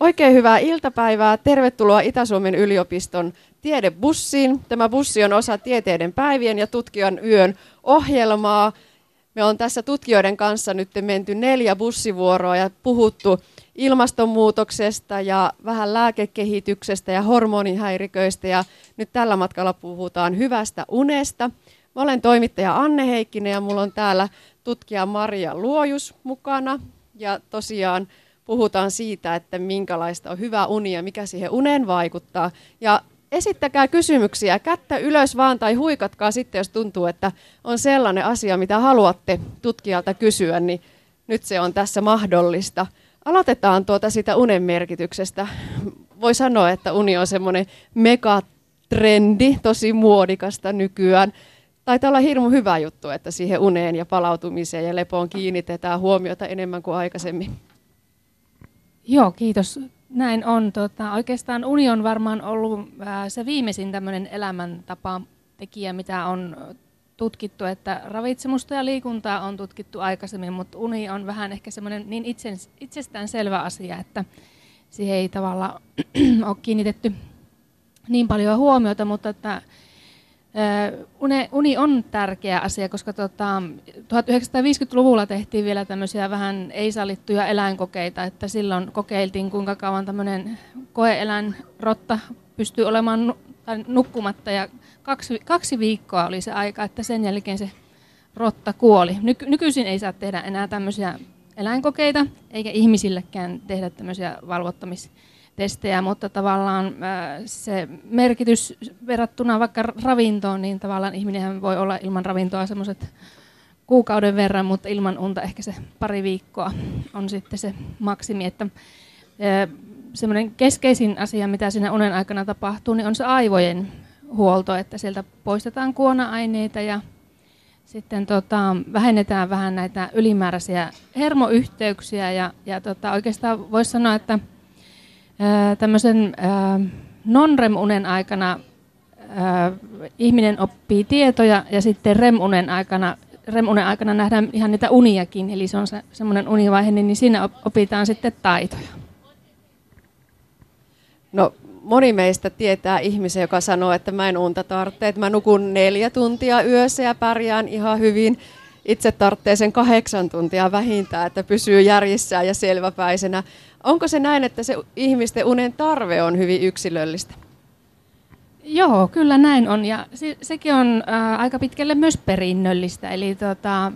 Oikein hyvää iltapäivää. Tervetuloa Itä-Suomen yliopiston tiedebussiin. Tämä bussi on osa Tieteiden päivien ja tutkijan yön ohjelmaa. Me on tässä tutkijoiden kanssa nyt menty neljä bussivuoroa ja puhuttu ilmastonmuutoksesta ja vähän lääkekehityksestä ja hormonihäiriköistä. Ja nyt tällä matkalla puhutaan hyvästä unesta. Mä olen toimittaja Anne Heikkinen ja mulla on täällä tutkija Maria Luojus mukana. Ja tosiaan puhutaan siitä, että minkälaista on hyvä uni ja mikä siihen uneen vaikuttaa. Ja esittäkää kysymyksiä, kättä ylös vaan tai huikatkaa sitten, jos tuntuu, että on sellainen asia, mitä haluatte tutkijalta kysyä, niin nyt se on tässä mahdollista. Aloitetaan tuota sitä unen merkityksestä. Voi sanoa, että uni on semmoinen megatrendi, tosi muodikasta nykyään. Taitaa olla hirmu hyvä juttu, että siihen uneen ja palautumiseen ja lepoon kiinnitetään huomiota enemmän kuin aikaisemmin. Joo, kiitos. Näin on. Tota, oikeastaan uni on varmaan ollut ää, se viimeisin tämmöinen elämäntapa tekijä, mitä on tutkittu, että ravitsemusta ja liikuntaa on tutkittu aikaisemmin, mutta uni on vähän ehkä semmoinen niin itsestään selvä asia, että siihen ei tavallaan ole kiinnitetty niin paljon huomiota, mutta että Uni, uni on tärkeä asia, koska tota, 1950-luvulla tehtiin vielä tämmöisiä vähän ei-sallittuja eläinkokeita, että silloin kokeiltiin kuinka kauan tämmöinen koeeläin rotta pystyy olemaan tai nukkumatta ja kaksi, kaksi viikkoa oli se aika, että sen jälkeen se rotta kuoli. Nyky, nykyisin ei saa tehdä enää tämmöisiä eläinkokeita, eikä ihmisillekään tehdä tämmöisiä valvottamis testejä, mutta tavallaan äh, se merkitys verrattuna vaikka ravintoon, niin tavallaan ihminen voi olla ilman ravintoa semmoiset kuukauden verran, mutta ilman unta ehkä se pari viikkoa on sitten se maksimi. Että äh, semmoinen keskeisin asia, mitä siinä unen aikana tapahtuu, niin on se aivojen huolto, että sieltä poistetaan kuona-aineita ja sitten tota, vähennetään vähän näitä ylimääräisiä hermoyhteyksiä ja, ja tota, oikeastaan voisi sanoa, että tämmöisen non-REM-unen aikana ihminen oppii tietoja ja sitten REM-unen aikana REM-unen aikana nähdään ihan niitä uniakin, eli se on se, semmoinen univaihe, niin siinä opitaan sitten taitoja. No moni meistä tietää ihmisen, joka sanoo, että mä en unta tarvitse, että mä nukun neljä tuntia yössä ja pärjään ihan hyvin. Itse tarvitsee sen kahdeksan tuntia vähintään, että pysyy järjissään ja selväpäisenä. Onko se näin, että se ihmisten unen tarve on hyvin yksilöllistä? Joo, kyllä näin on. Ja se, sekin on ää, aika pitkälle myös perinnöllistä. Eli tota,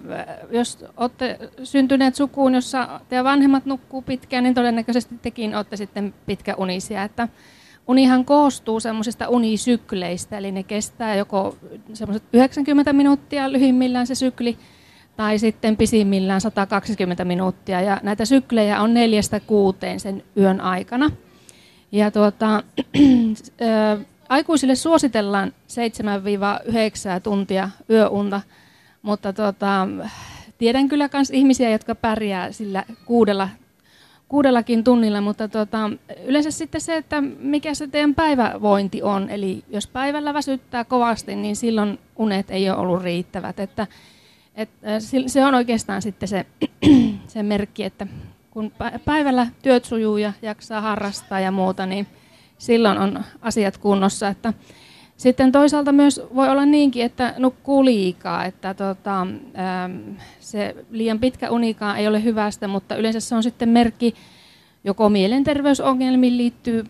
jos olette syntyneet sukuun, jossa teidän vanhemmat nukkuu pitkään, niin todennäköisesti tekin olette sitten pitkäunisia. Että unihan koostuu semmoisista unisykleistä, eli ne kestää joko semmoiset 90 minuuttia lyhimmillään se sykli, tai sitten pisimmillään 120 minuuttia. Ja näitä syklejä on neljästä kuuteen sen yön aikana. Ja tuota, aikuisille suositellaan 7-9 tuntia yöunta, mutta tuota, tiedän kyllä myös ihmisiä, jotka pärjää sillä kuudella, kuudellakin tunnilla, mutta tuota, yleensä sitten se, että mikä se teidän päivävointi on. Eli jos päivällä väsyttää kovasti, niin silloin unet ei ole ollut riittävät. Että et, se on oikeastaan sitten se, se merkki, että kun päivällä työt sujuu ja jaksaa harrastaa ja muuta, niin silloin on asiat kunnossa. Että sitten toisaalta myös voi olla niinkin, että nukkuu liikaa, että tota, se liian pitkä unikaan ei ole hyvästä, mutta yleensä se on sitten merkki, joko mielenterveysongelmiin liittyy,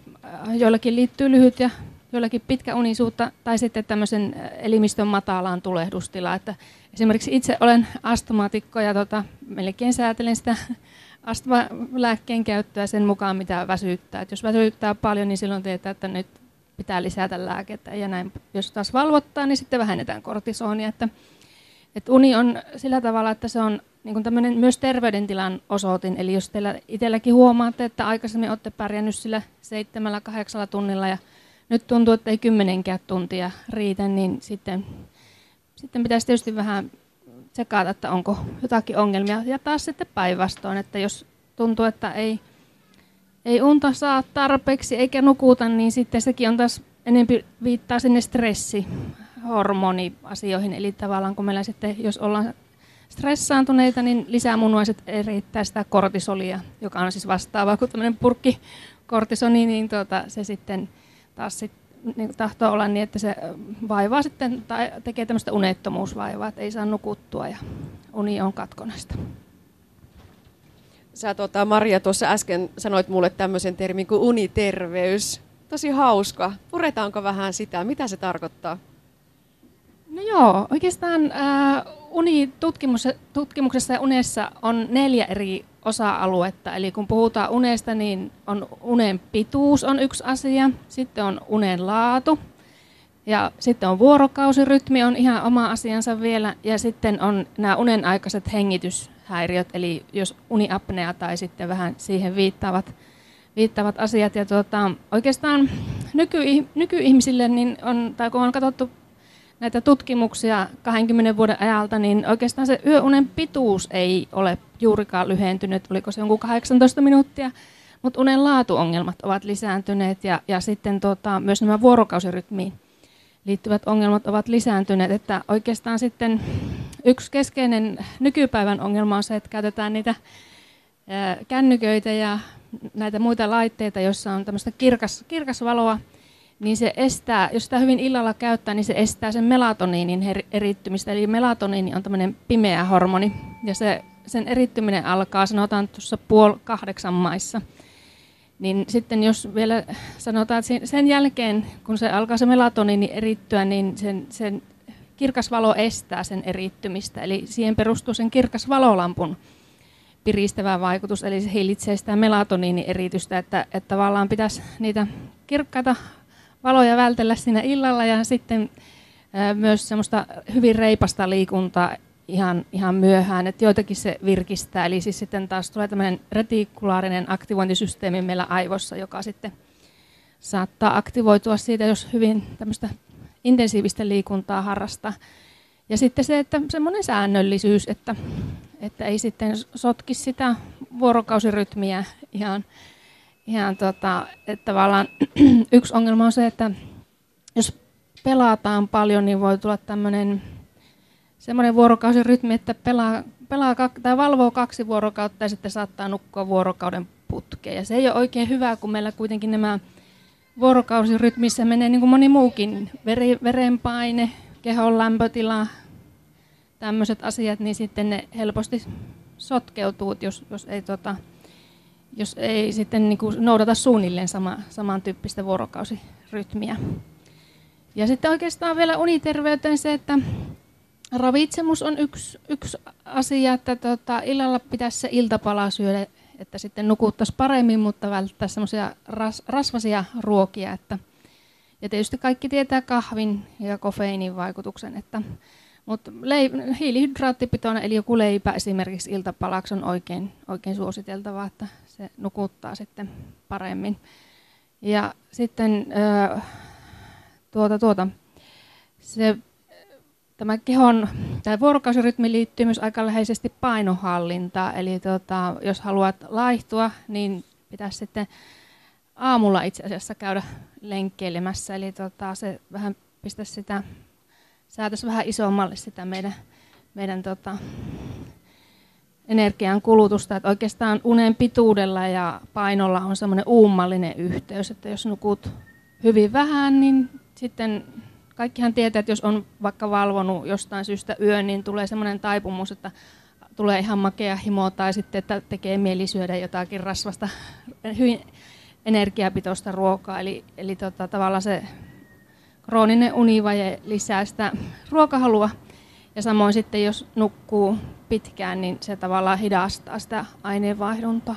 joillakin liittyy lyhyt ja joillakin pitkä unisuutta, tai sitten tämmöisen elimistön matalaan tulehdustila, että Esimerkiksi itse olen astmaatikko ja tota, melkein säätelen sitä astmalääkkeen käyttöä sen mukaan, mitä väsyttää. Et jos väsyttää paljon, niin silloin tietää, että nyt pitää lisätä lääkettä. Ja näin, jos taas valvottaa, niin sitten vähennetään kortisonia. Että, että uni on sillä tavalla, että se on niin kuin myös terveydentilan osoitin. Eli jos teillä itselläkin huomaatte, että aikaisemmin olette pärjännyt sillä seitsemällä, kahdeksalla tunnilla ja nyt tuntuu, että ei kymmenenkään tuntia riitä, niin sitten sitten pitäisi tietysti vähän tsekata, että onko jotakin ongelmia. Ja taas sitten päinvastoin, että jos tuntuu, että ei, ei unta saa tarpeeksi eikä nukuta, niin sitten sekin on taas enempi viittaa sinne stressihormoniasioihin. Eli tavallaan kun meillä sitten, jos ollaan stressaantuneita, niin lisämunuaiset erittää sitä kortisolia, joka on siis vastaava kuin tämmöinen purkki kortisoni, niin tuota, se sitten taas sit, niin tahtoo olla niin, että se vaivaa sitten tai tekee tämmöistä unettomuusvaivaa, että ei saa nukuttua ja uni on katkonasta. Sä tota, Maria tuossa äsken sanoit mulle tämmöisen termin kuin uniterveys. Tosi hauska. Puretaanko vähän sitä? Mitä se tarkoittaa? No joo, oikeastaan äh, unitutkimuksessa ja unessa on neljä eri osa-aluetta. Eli kun puhutaan unesta, niin on unen pituus on yksi asia, sitten on unen laatu, ja sitten on vuorokausirytmi, on ihan oma asiansa vielä, ja sitten on nämä unen aikaiset hengityshäiriöt, eli jos uniapnea tai sitten vähän siihen viittaavat, viittaavat asiat. Ja tuota, oikeastaan nyky, nykyihmisille, niin on, tai kun on katsottu näitä tutkimuksia 20 vuoden ajalta, niin oikeastaan se yöunen pituus ei ole juurikaan lyhentynyt, oliko se jonkun 18 minuuttia, mutta unen laatuongelmat ovat lisääntyneet ja, ja sitten tota, myös nämä vuorokausirytmiin liittyvät ongelmat ovat lisääntyneet, että oikeastaan sitten yksi keskeinen nykypäivän ongelma on se, että käytetään niitä kännyköitä ja näitä muita laitteita, joissa on tämmöistä kirkas, kirkasvaloa, niin se estää, jos sitä hyvin illalla käyttää, niin se estää sen melatoniinin erittymistä. Eli melatoniini on tämmöinen pimeä hormoni, ja se, sen erittyminen alkaa, sanotaan tuossa puol kahdeksan maissa. Niin sitten jos vielä sanotaan, että sen jälkeen, kun se alkaa se melatoniini erittyä, niin sen, sen kirkas valo estää sen erittymistä. Eli siihen perustuu sen kirkas valolampun piristävä vaikutus, eli se hillitsee sitä melatoniinieritystä, että, että tavallaan pitäisi niitä kirkkaita valoja vältellä siinä illalla ja sitten myös semmoista hyvin reipasta liikuntaa ihan, ihan myöhään, että joitakin se virkistää. Eli siis sitten taas tulee tämmöinen retikulaarinen aktivointisysteemi meillä aivossa, joka sitten saattaa aktivoitua siitä, jos hyvin tämmöistä intensiivistä liikuntaa harrastaa. Ja sitten se, että semmoinen säännöllisyys, että, että ei sitten sotki sitä vuorokausirytmiä ihan ihan tota, että tavallaan yksi ongelma on se, että jos pelataan paljon, niin voi tulla tämmöinen semmoinen vuorokausirytmi, että pelaa, pelaa tai valvoo kaksi vuorokautta ja sitten saattaa nukkua vuorokauden putkeen. Ja se ei ole oikein hyvä, kun meillä kuitenkin nämä vuorokausirytmissä menee niin kuin moni muukin, veri, verenpaine, kehon lämpötila, tämmöiset asiat, niin sitten ne helposti sotkeutuu, jos, jos ei tota, jos ei sitten niin noudata suunnilleen sama, samantyyppistä vuorokausirytmiä. Ja sitten oikeastaan vielä uniterveyteen se, että ravitsemus on yksi, yksi asia, että tota, illalla pitäisi se iltapala syödä, että sitten nukuttaisiin paremmin, mutta välttää semmoisia ras, rasvasia ruokia. Että, ja tietysti kaikki tietää kahvin ja kofeiinin vaikutuksen, että mutta hiilihydraattipitoinen, eli joku leipä esimerkiksi iltapalaksi on oikein, oikein suositeltavaa, että se nukuttaa sitten paremmin. Ja sitten tuota, tuota, se, tämä kehon tai vuorokausirytmi liittyy myös aika läheisesti painohallintaan. Eli tuota, jos haluat laihtua, niin pitäisi sitten aamulla itse asiassa käydä lenkkeilemässä. Eli tuota, se vähän pistäisi sitä saataisiin vähän isommalle sitä meidän, meidän tota, energian kulutusta. Että oikeastaan unen pituudella ja painolla on semmoinen uumallinen yhteys, että jos nukut hyvin vähän, niin sitten kaikkihan tietää, että jos on vaikka valvonut jostain syystä yön, niin tulee semmoinen taipumus, että tulee ihan makea himo tai sitten, että tekee mieli syödä jotakin rasvasta, hyvin energiapitoista ruokaa. Eli, eli tota, tavallaan se krooninen univaje lisää sitä ruokahalua. Ja samoin sitten, jos nukkuu pitkään, niin se tavallaan hidastaa sitä aineenvaihduntaa.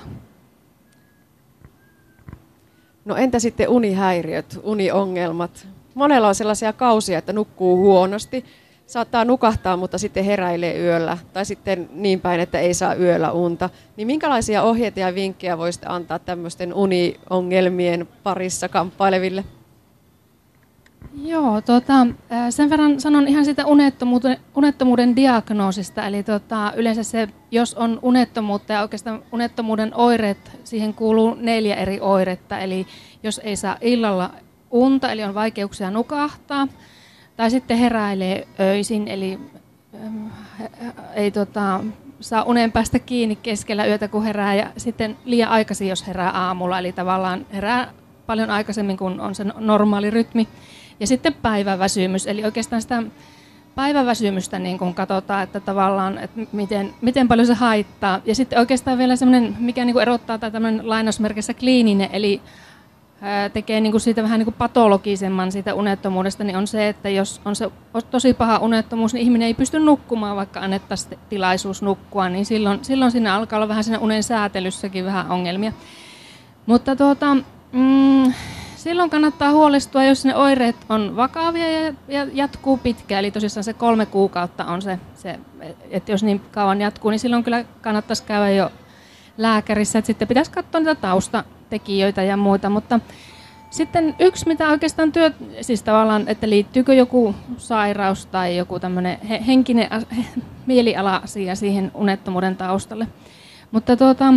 No entä sitten unihäiriöt, uniongelmat? Monella on sellaisia kausia, että nukkuu huonosti. Saattaa nukahtaa, mutta sitten heräilee yöllä. Tai sitten niin päin, että ei saa yöllä unta. Niin minkälaisia ohjeita ja vinkkejä voisitte antaa tämmöisten uniongelmien parissa kamppaileville? Joo, tota, sen verran sanon ihan sitä unettomuuden, unettomuuden diagnoosista. Eli tota, yleensä se, jos on unettomuutta ja oikeastaan unettomuuden oireet, siihen kuuluu neljä eri oiretta. Eli jos ei saa illalla unta, eli on vaikeuksia nukahtaa, tai sitten heräilee öisin, eli ei tota, saa unen päästä kiinni keskellä yötä, kun herää, ja sitten liian aikaisin, jos herää aamulla, eli tavallaan herää paljon aikaisemmin kuin on se normaali rytmi. Ja sitten päiväväsymys, eli oikeastaan sitä päiväväsymystä niin kun katsotaan, että tavallaan, että miten, miten paljon se haittaa. Ja sitten oikeastaan vielä semmoinen, mikä niin erottaa tai tämmöinen lainausmerkissä kliininen, eli tekee niin kuin siitä vähän niin kuin patologisemman siitä unettomuudesta, niin on se, että jos on se tosi paha unettomuus, niin ihminen ei pysty nukkumaan, vaikka annettaisiin tilaisuus nukkua, niin silloin, silloin siinä alkaa olla vähän siinä unen säätelyssäkin vähän ongelmia. Mutta tuota, mm, silloin kannattaa huolestua, jos ne oireet on vakavia ja, ja jatkuu pitkään, eli tosissaan se kolme kuukautta on se, se, että jos niin kauan jatkuu, niin silloin kyllä kannattaisi käydä jo lääkärissä, että sitten pitäisi katsoa niitä taustatekijöitä ja muita, mutta sitten yksi, mitä oikeastaan työ, siis tavallaan, että liittyykö joku sairaus tai joku tämmöinen henkinen mieliala-asia siihen unettomuuden taustalle. Mutta tuota,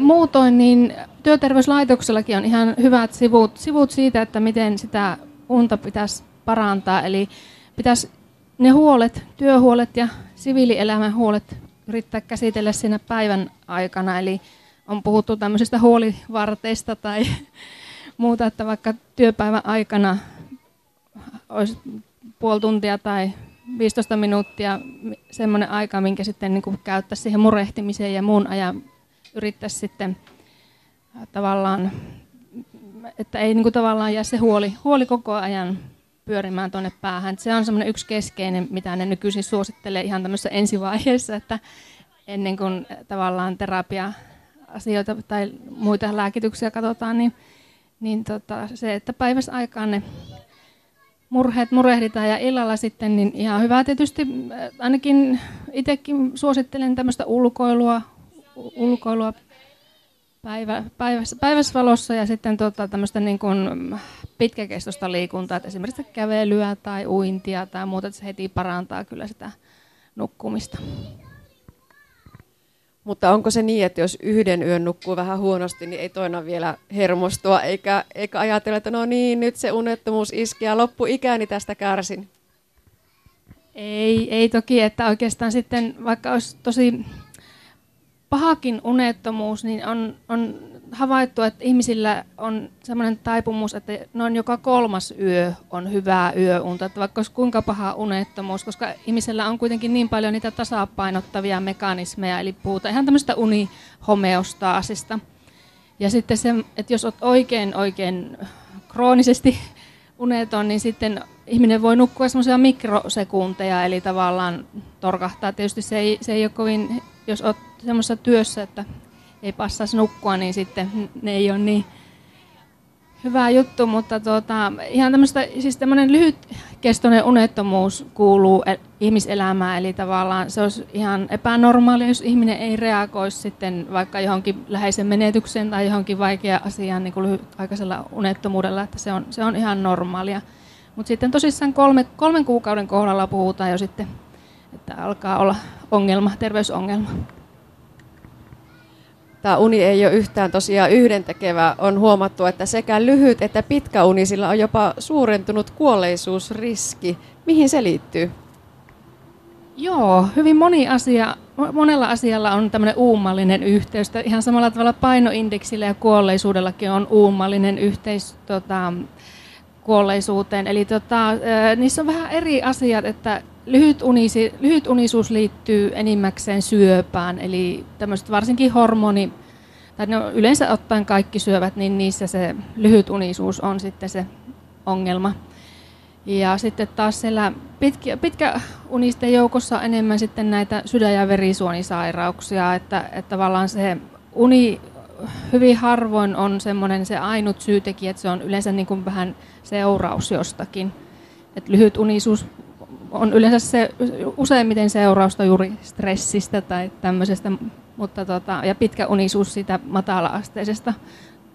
muutoin niin työterveyslaitoksellakin on ihan hyvät sivut, sivut siitä, että miten sitä unta pitäisi parantaa. Eli pitäisi ne huolet, työhuolet ja siviilielämän huolet yrittää käsitellä siinä päivän aikana. Eli on puhuttu tämmöisistä huolivarteista tai muuta, että vaikka työpäivän aikana olisi puoli tuntia tai 15 minuuttia semmoinen aika, minkä sitten niin käyttäisi siihen murehtimiseen ja muun ajan yrittäisi sitten tavallaan, että ei niin tavallaan jää se huoli, huoli koko ajan pyörimään tuonne päähän. Se on semmoinen yksi keskeinen, mitä ne nykyisin suosittelee ihan tämmöisessä ensivaiheessa, että ennen kuin tavallaan terapia-asioita tai muita lääkityksiä katsotaan, niin, niin tota, se, että päivässä aikaan ne murheet murehditaan ja illalla sitten, niin ihan hyvä tietysti, ainakin itsekin suosittelen tämmöistä ulkoilua, ulkoilua päivä, päivässä, päiväsvalossa ja sitten tota, tämmöistä niin kuin pitkäkestoista liikuntaa, että esimerkiksi kävelyä tai uintia tai muuta, että se heti parantaa kyllä sitä nukkumista. Mutta onko se niin, että jos yhden yön nukkuu vähän huonosti, niin ei toina vielä hermostua, eikä, eikä ajatella, että no niin, nyt se unettomuus iski ja loppuikäni tästä kärsin? Ei, ei toki, että oikeastaan sitten vaikka olisi tosi pahakin unettomuus, niin on, on havaittu, että ihmisillä on sellainen taipumus, että noin joka kolmas yö on hyvää yöunta, että vaikka olisi kuinka paha unettomuus, koska ihmisellä on kuitenkin niin paljon niitä tasapainottavia mekanismeja, eli puhutaan ihan tämmöistä unihomeostaasista. Ja sitten se, että jos olet oikein, oikein kroonisesti uneton, niin sitten ihminen voi nukkua semmoisia mikrosekunteja, eli tavallaan torkahtaa. Tietysti se ei, se ei ole kovin, jos olet semmoisessa työssä, että ei passaisi nukkua, niin sitten ne ei ole niin hyvä juttu, mutta tuota, ihan tämmöistä, siis tämmöinen lyhytkestoinen unettomuus kuuluu e- ihmiselämään, eli tavallaan se olisi ihan epänormaalia, jos ihminen ei reagoisi sitten vaikka johonkin läheisen menetykseen tai johonkin vaikeaan asiaan niin kuin lyhytaikaisella unettomuudella, että se on, se on ihan normaalia. Mutta sitten tosissaan kolme, kolmen kuukauden kohdalla puhutaan jo sitten, että alkaa olla ongelma, terveysongelma tämä uni ei ole yhtään tosiaan yhdentekevä. On huomattu, että sekä lyhyt että pitkä uni sillä on jopa suurentunut kuolleisuusriski. Mihin se liittyy? Joo, hyvin moni asia, monella asialla on tämmöinen uumallinen yhteys. Ihan samalla tavalla painoindeksillä ja kuolleisuudellakin on uumallinen yhteys tota, kuolleisuuteen. Eli tota, niissä on vähän eri asiat, että lyhyt, unisi, lyhyt unisuus liittyy enimmäkseen syöpään, eli tämmöiset varsinkin hormoni, tai no, yleensä ottaen kaikki syövät, niin niissä se lyhyt unisuus on sitten se ongelma. Ja sitten taas siellä pitkä, pitkä unisten joukossa on enemmän sitten näitä sydän- ja verisuonisairauksia, että, että tavallaan se uni hyvin harvoin on semmoinen se ainut syytekijä, että se on yleensä niin kuin vähän seuraus jostakin. Et lyhyt unisuus on yleensä se useimmiten seurausta juuri stressistä tai tämmöisestä, mutta tota, ja pitkä unisuus siitä matala-asteisesta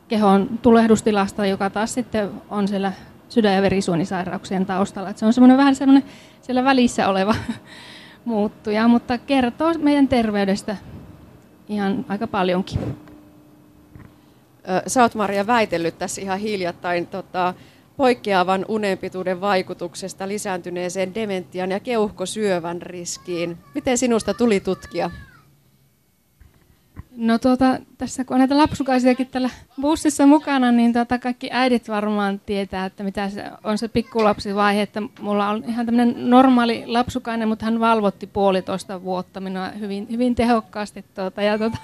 kehon tulehdustilasta, joka taas sitten on siellä sydän- ja verisuonisairauksien taustalla. Et se on semmoinen vähän semmoinen siellä välissä oleva muuttuja, mutta kertoo meidän terveydestä ihan aika paljonkin. Sä oot Maria väitellyt tässä ihan hiljattain tota, poikkeavan unenpituuden vaikutuksesta lisääntyneeseen dementian ja keuhkosyövän riskiin. Miten sinusta tuli tutkija? No tuota, tässä kun on näitä lapsukaisiakin tällä bussissa mukana, niin tuota, kaikki äidit varmaan tietää, että mitä se on se pikkulapsivaihe. Että mulla on ihan tämmöinen normaali lapsukainen, mutta hän valvotti puolitoista vuotta minua hyvin, hyvin tehokkaasti. Tuota, ja tuota,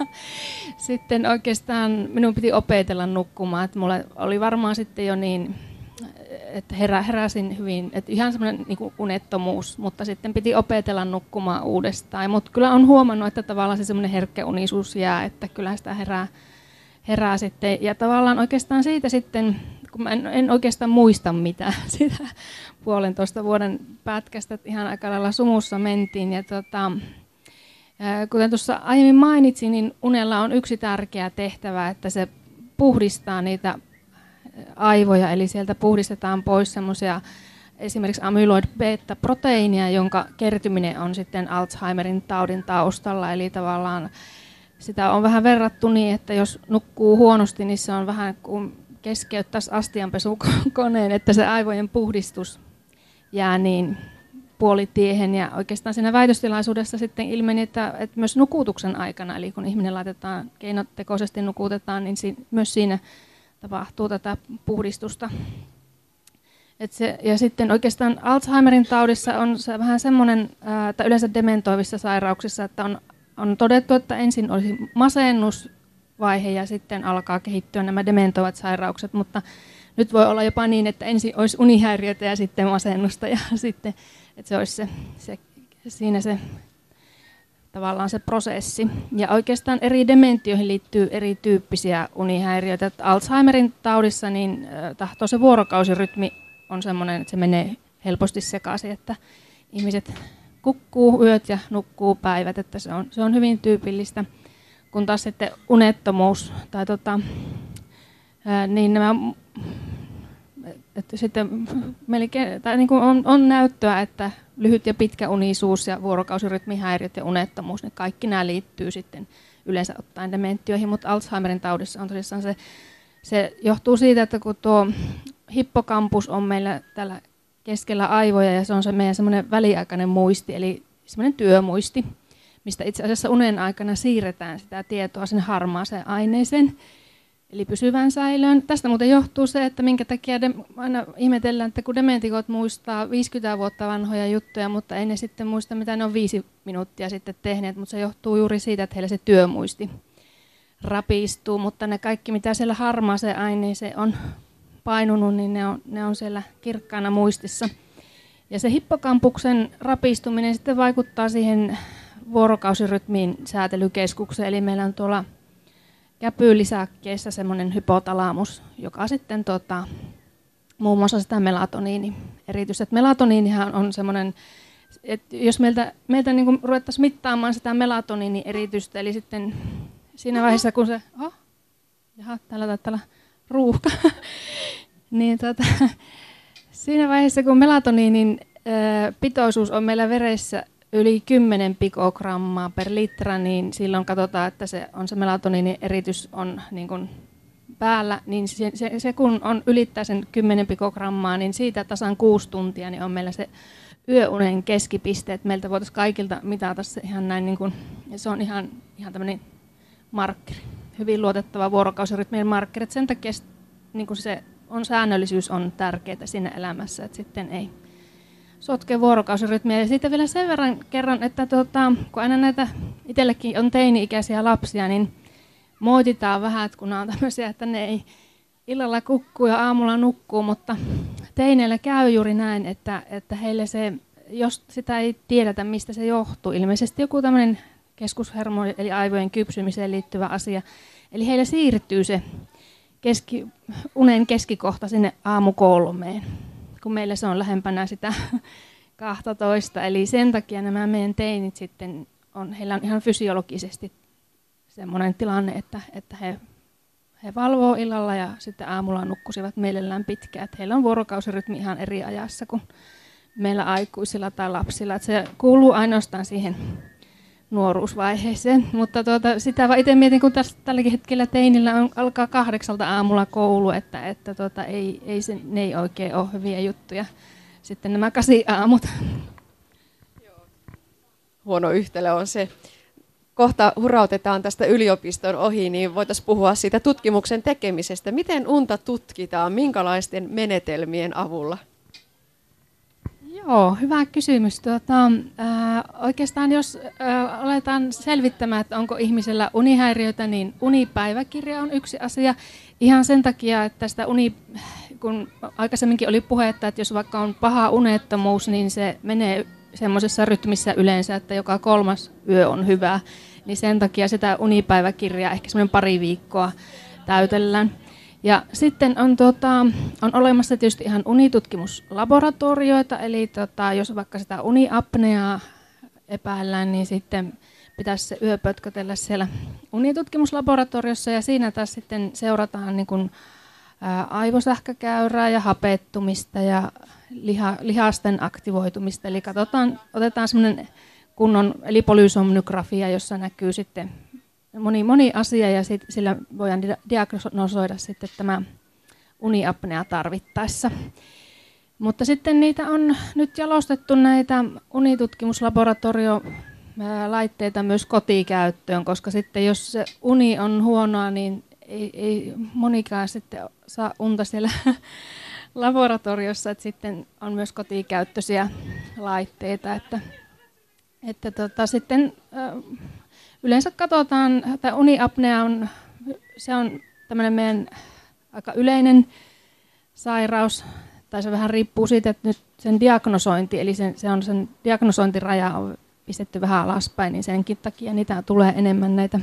sitten oikeastaan minun piti opetella nukkumaan. Että mulla oli varmaan sitten jo niin että herä, heräsin hyvin, että ihan semmoinen niin unettomuus, mutta sitten piti opetella nukkumaan uudestaan. Mutta kyllä on huomannut, että tavallaan se semmoinen herkkä unisuus jää, että kyllä sitä herää, herää sitten. Ja tavallaan oikeastaan siitä sitten, kun mä en, en oikeastaan muista mitään sitä puolentoista vuoden pätkästä, että ihan aika lailla sumussa mentiin. Ja tota, kuten tuossa aiemmin mainitsin, niin unella on yksi tärkeä tehtävä, että se puhdistaa niitä aivoja, eli sieltä puhdistetaan pois semmoisia esimerkiksi amyloid beta-proteiinia, jonka kertyminen on sitten Alzheimerin taudin taustalla, eli tavallaan sitä on vähän verrattu niin, että jos nukkuu huonosti, niin se on vähän kuin keskeyttäisi astianpesukoneen, että se aivojen puhdistus jää niin puolitiehen. Ja oikeastaan siinä väitöstilaisuudessa sitten ilmeni, että, että myös nukutuksen aikana, eli kun ihminen laitetaan keinotekoisesti nukutetaan, niin si- myös siinä tapahtuu tätä puhdistusta. Et se, ja sitten oikeastaan Alzheimerin taudissa on se vähän semmoinen, että yleensä dementoivissa sairauksissa, että on, on todettu, että ensin olisi masennusvaihe ja sitten alkaa kehittyä nämä dementoivat sairaukset, mutta nyt voi olla jopa niin, että ensin olisi unihäiriötä ja sitten masennusta ja sitten, että se olisi se, se, siinä se tavallaan se prosessi. Ja oikeastaan eri dementioihin liittyy erityyppisiä unihäiriöitä. Että Alzheimerin taudissa niin tahto se vuorokausirytmi on sellainen, että se menee helposti sekaisin, että ihmiset kukkuu yöt ja nukkuu päivät, että se on, se on hyvin tyypillistä. Kun taas sitten unettomuus tai tota, niin nämä että sitten melkein, tai niin kuin on, on näyttöä, että lyhyt ja pitkä unisuus ja vuorokausirytmihäiriöt ja unettomuus, niin kaikki nämä liittyy sitten yleensä ottaen dementioihin, mutta Alzheimerin taudissa on tosissaan se, se johtuu siitä, että kun tuo hippokampus on meillä täällä keskellä aivoja ja se on se meidän semmoinen väliaikainen muisti, eli semmoinen työmuisti, mistä itse asiassa unen aikana siirretään sitä tietoa sinne harmaaseen aineeseen. Eli pysyvään säilöön. Tästä muuten johtuu se, että minkä takia de, aina ihmetellään, että kun dementikot muistaa 50 vuotta vanhoja juttuja, mutta ei ne sitten muista, mitä ne on viisi minuuttia sitten tehneet, mutta se johtuu juuri siitä, että heillä se työmuisti rapistuu, mutta ne kaikki, mitä siellä harmaaseen aineeseen on painunut, niin ne on, ne on siellä kirkkaana muistissa. Ja se hippokampuksen rapistuminen sitten vaikuttaa siihen vuorokausirytmiin säätelykeskukseen, eli meillä on tuolla käpylisäkkeessä semmoinen hypotalamus, joka sitten tota, muun muassa sitä melatoniini erityisesti. Et melatoniinihan on semmoinen, että jos meiltä, meiltä niin ruvettaisiin mittaamaan sitä melatoniini eritystä, eli sitten siinä vaiheessa kun se, oh, jaha, täällä taitaa ruuhka, niin tota, siinä vaiheessa kun melatoniinin pitoisuus on meillä veressä yli 10 pikogrammaa per litra, niin silloin katsotaan, että se on se melatoniinin eritys on niin kuin päällä, niin se, se, se, kun on ylittää sen 10 pikogrammaa, niin siitä tasan kuusi tuntia niin on meillä se yöunen keskipiste, että meiltä voitaisiin kaikilta mitata se ihan näin, niin kuin, se on ihan, ihan tämmöinen markkeri, hyvin luotettava vuorokausirytmien markkeri, sen takia niin kuin se on, säännöllisyys on tärkeää siinä elämässä, että sitten ei, sotke vuorokausirytmiä. Ja sitten vielä sen verran kerran, että tota, kun aina näitä itsellekin on teini-ikäisiä lapsia, niin moititaan vähän, että kun on tämmöisiä, että ne ei illalla kukkuu ja aamulla nukkuu, mutta teineillä käy juuri näin, että, että heille se, jos sitä ei tiedetä, mistä se johtuu, ilmeisesti joku tämmöinen keskushermo, eli aivojen kypsymiseen liittyvä asia, eli heille siirtyy se keski, unen keskikohta sinne aamukolmeen kun meillä se on lähempänä sitä 12. Eli sen takia nämä meidän teinit sitten on, heillä on ihan fysiologisesti semmoinen tilanne, että, että he, he valvoo illalla ja sitten aamulla nukkusivat mielellään pitkään. Että heillä on vuorokausirytmi ihan eri ajassa kuin meillä aikuisilla tai lapsilla. Että se kuuluu ainoastaan siihen nuoruusvaiheeseen. Mutta tuota, sitä vaan itse mietin, kun tässä, tälläkin hetkellä teinillä on, alkaa kahdeksalta aamulla koulu, että, että tuota, ei, ei se, ne ei oikein ole hyviä juttuja. Sitten nämä kasi aamut. Huono yhtälö on se. Kohta hurautetaan tästä yliopiston ohi, niin voitaisiin puhua siitä tutkimuksen tekemisestä. Miten unta tutkitaan, minkälaisten menetelmien avulla? Joo, hyvä kysymys. Tuota, äh, oikeastaan jos äh, aletaan selvittämään, että onko ihmisellä unihäiriöitä, niin unipäiväkirja on yksi asia. Ihan sen takia, että sitä uni, kun aikaisemminkin oli puhetta, että jos vaikka on paha unettomuus, niin se menee semmoisessa rytmissä yleensä, että joka kolmas yö on hyvä. Niin sen takia sitä unipäiväkirjaa ehkä semmoinen pari viikkoa täytellään. Ja sitten on, tota, on olemassa tietysti ihan unitutkimuslaboratorioita, eli tota, jos vaikka sitä uniapneaa epäillään, niin sitten pitäisi se yö pötkötellä siellä unitutkimuslaboratoriossa ja siinä taas sitten seurataan niin kuin, ää, aivosähkökäyrää ja hapettumista ja liha, lihasten aktivoitumista. Eli katsotaan, otetaan semmoinen kunnon, eli polysomnografia, jossa näkyy sitten moni, moni asia ja sit, sillä voidaan diagnosoida sitten tämä uniapnea tarvittaessa. Mutta sitten niitä on nyt jalostettu näitä unitutkimuslaboratorio-laitteita myös kotikäyttöön, koska sitten jos se uni on huonoa, niin ei, ei monikaan sitten saa unta siellä laboratoriossa, että sitten on myös kotikäyttöisiä laitteita, että, että tota, sitten Yleensä katsotaan, että uniapnea on, se on tämmöinen meidän aika yleinen sairaus, tai se vähän riippuu siitä, että nyt sen diagnosointi, eli sen, se on sen diagnosointiraja on pistetty vähän alaspäin, niin senkin takia niitä tulee enemmän näitä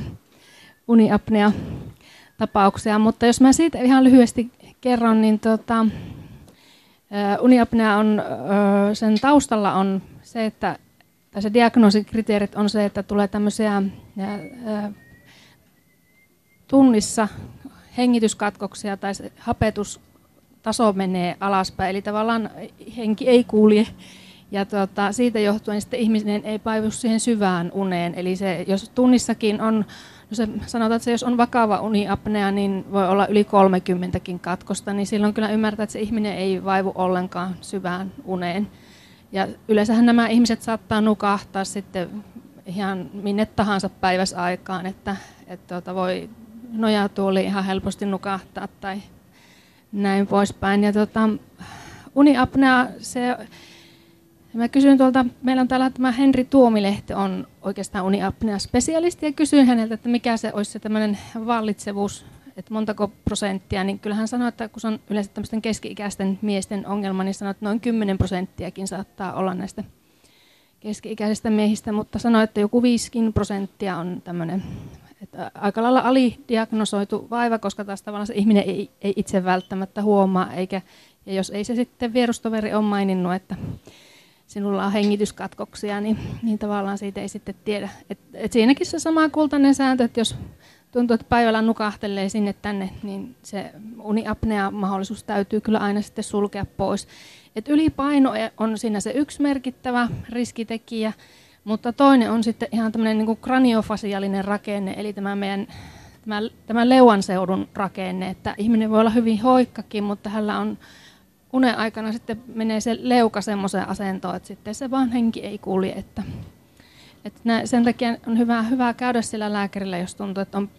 uniapnea-tapauksia. Mutta jos mä siitä ihan lyhyesti kerron, niin tota, uniapnea on, sen taustalla on se, että tai se diagnoosikriteerit on se, että tulee tämmöisiä ää, tunnissa hengityskatkoksia tai se hapetustaso menee alaspäin, eli tavallaan henki ei kulje. Ja tuota, siitä johtuen sitten ihminen ei paivu siihen syvään uneen. Eli se, jos tunnissakin on, no se, sanotaan, että se, jos on vakava uniapnea, niin voi olla yli 30kin katkosta, niin silloin kyllä ymmärtää, että se ihminen ei vaivu ollenkaan syvään uneen. Ja yleensähän nämä ihmiset saattaa nukahtaa sitten ihan minne tahansa päiväsaikaan, että, että tuota voi nojatuoli ihan helposti nukahtaa tai näin poispäin. Ja tuota, uniapnea, se, mä kysyin tuolta, meillä on täällä tämä Henri Tuomilehti on oikeastaan uniapnea-spesialisti ja kysyin häneltä, että mikä se olisi se tämmöinen vallitsevuus että montako prosenttia, niin kyllähän sanoo, että kun se on yleensä tämmöisten keski-ikäisten miesten ongelma, niin sanoo, että noin 10 prosenttiakin saattaa olla näistä keski-ikäisistä miehistä, mutta sanoo, että joku 5 prosenttia on tämmöinen että aika lailla alidiagnosoitu vaiva, koska taas tavallaan se ihminen ei, ei itse välttämättä huomaa, eikä, ja jos ei se sitten vierustoveri ole maininnut, että sinulla on hengityskatkoksia, niin, niin tavallaan siitä ei sitten tiedä. Et, et siinäkin se sama kultainen sääntö, että jos tuntuu, että päivällä nukahtelee sinne tänne, niin se uniapnea-mahdollisuus täytyy kyllä aina sitten sulkea pois. Et ylipaino on siinä se yksi merkittävä riskitekijä, mutta toinen on sitten ihan tämmöinen niin kraniofasiaalinen rakenne, eli tämä meidän tämä, tämä leuanseudun rakenne, että ihminen voi olla hyvin hoikkakin, mutta hänellä on unen aikana sitten menee se leuka semmoiseen asentoon, että sitten se vaan henki ei kulje, että et nä, sen takia on hyvä, hyvä käydä sillä lääkärillä, jos tuntuu, että on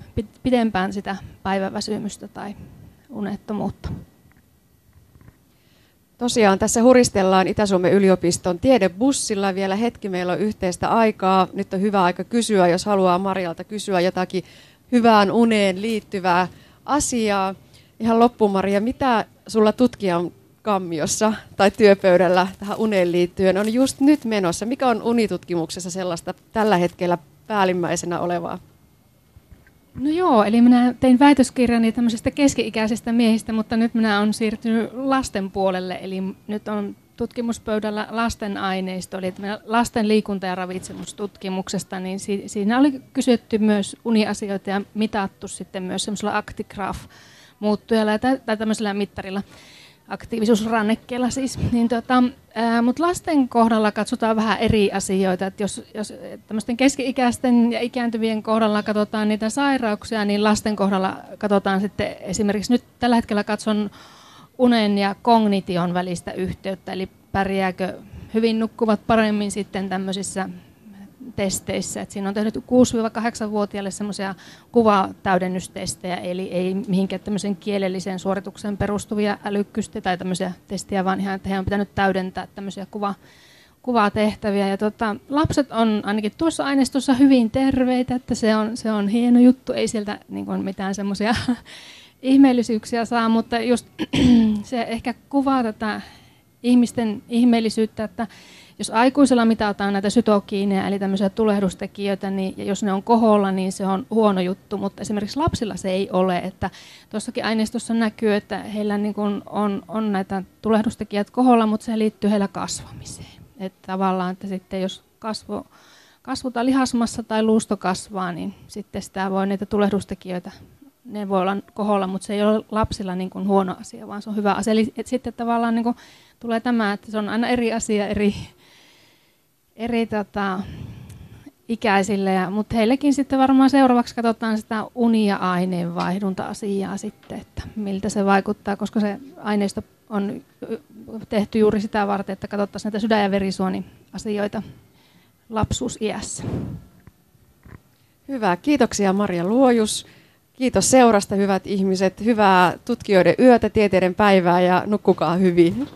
pidempään sitä päiväväsymystä tai unettomuutta. Tosiaan tässä huristellaan Itä-Suomen yliopiston tiedebussilla. Vielä hetki meillä on yhteistä aikaa. Nyt on hyvä aika kysyä, jos haluaa Marjalta kysyä jotakin hyvään uneen liittyvää asiaa. Ihan loppuun Maria, mitä sulla tutkijan kammiossa tai työpöydällä tähän uneen liittyen on just nyt menossa? Mikä on unitutkimuksessa sellaista tällä hetkellä päällimmäisenä olevaa? No joo, eli minä tein väitöskirjani tämmöisestä keski-ikäisestä miehistä, mutta nyt minä olen siirtynyt lasten puolelle, eli nyt on tutkimuspöydällä lasten aineisto, eli lasten liikunta- ja ravitsemustutkimuksesta, niin siinä oli kysytty myös uniasioita ja mitattu sitten myös semmoisella Actigraph muuttujalla tai tämmöisellä mittarilla. Aktiivisuusrannekkeella siis. Niin tota, mutta lasten kohdalla katsotaan vähän eri asioita. Et jos, jos tämmöisten keski-ikäisten ja ikääntyvien kohdalla katsotaan niitä sairauksia, niin lasten kohdalla katsotaan sitten esimerkiksi nyt tällä hetkellä katson unen ja kognition välistä yhteyttä, eli pärjääkö hyvin nukkuvat paremmin sitten tämmöisissä testeissä. Et siinä on tehty 6-8-vuotiaille semmoisia kuvatäydennystestejä, eli ei mihinkään tämmöisen kielelliseen suoritukseen perustuvia älykkystä tai tämmöisiä testejä, vaan ihan, että he on pitänyt täydentää tämmöisiä kuva, kuvatehtäviä. Ja tota, lapset on ainakin tuossa aineistossa hyvin terveitä, että se on, se on hieno juttu, ei sieltä niin kuin mitään semmoisia ihmeellisyyksiä saa, mutta just se ehkä kuvaa tätä ihmisten ihmeellisyyttä, että jos aikuisella mitataan näitä sytokiineja, eli tämmöisiä tulehdustekijöitä, niin ja jos ne on koholla, niin se on huono juttu, mutta esimerkiksi lapsilla se ei ole. Että tuossakin aineistossa näkyy, että heillä niin kuin on, on näitä tulehdustekijät koholla, mutta se liittyy heillä kasvamiseen. Että tavallaan, että sitten jos kasvo, kasvu tai lihasmassa tai luusto kasvaa, niin sitten sitä voi niitä tulehdustekijöitä ne voi olla koholla, mutta se ei ole lapsilla niin kuin huono asia, vaan se on hyvä asia. Eli että sitten tavallaan niin kuin tulee tämä, että se on aina eri asia eri, eri tota, ikäisille, ja, mutta heillekin sitten varmaan seuraavaksi katsotaan sitä uni- ja aineenvaihdunta-asiaa sitten, että miltä se vaikuttaa, koska se aineisto on tehty juuri sitä varten, että katsottaisiin näitä sydän- ja verisuoniasioita lapsuusiässä. Hyvä, kiitoksia Maria Luojus. Kiitos seurasta hyvät ihmiset, hyvää tutkijoiden yötä, tieteiden päivää ja nukkukaa hyvin.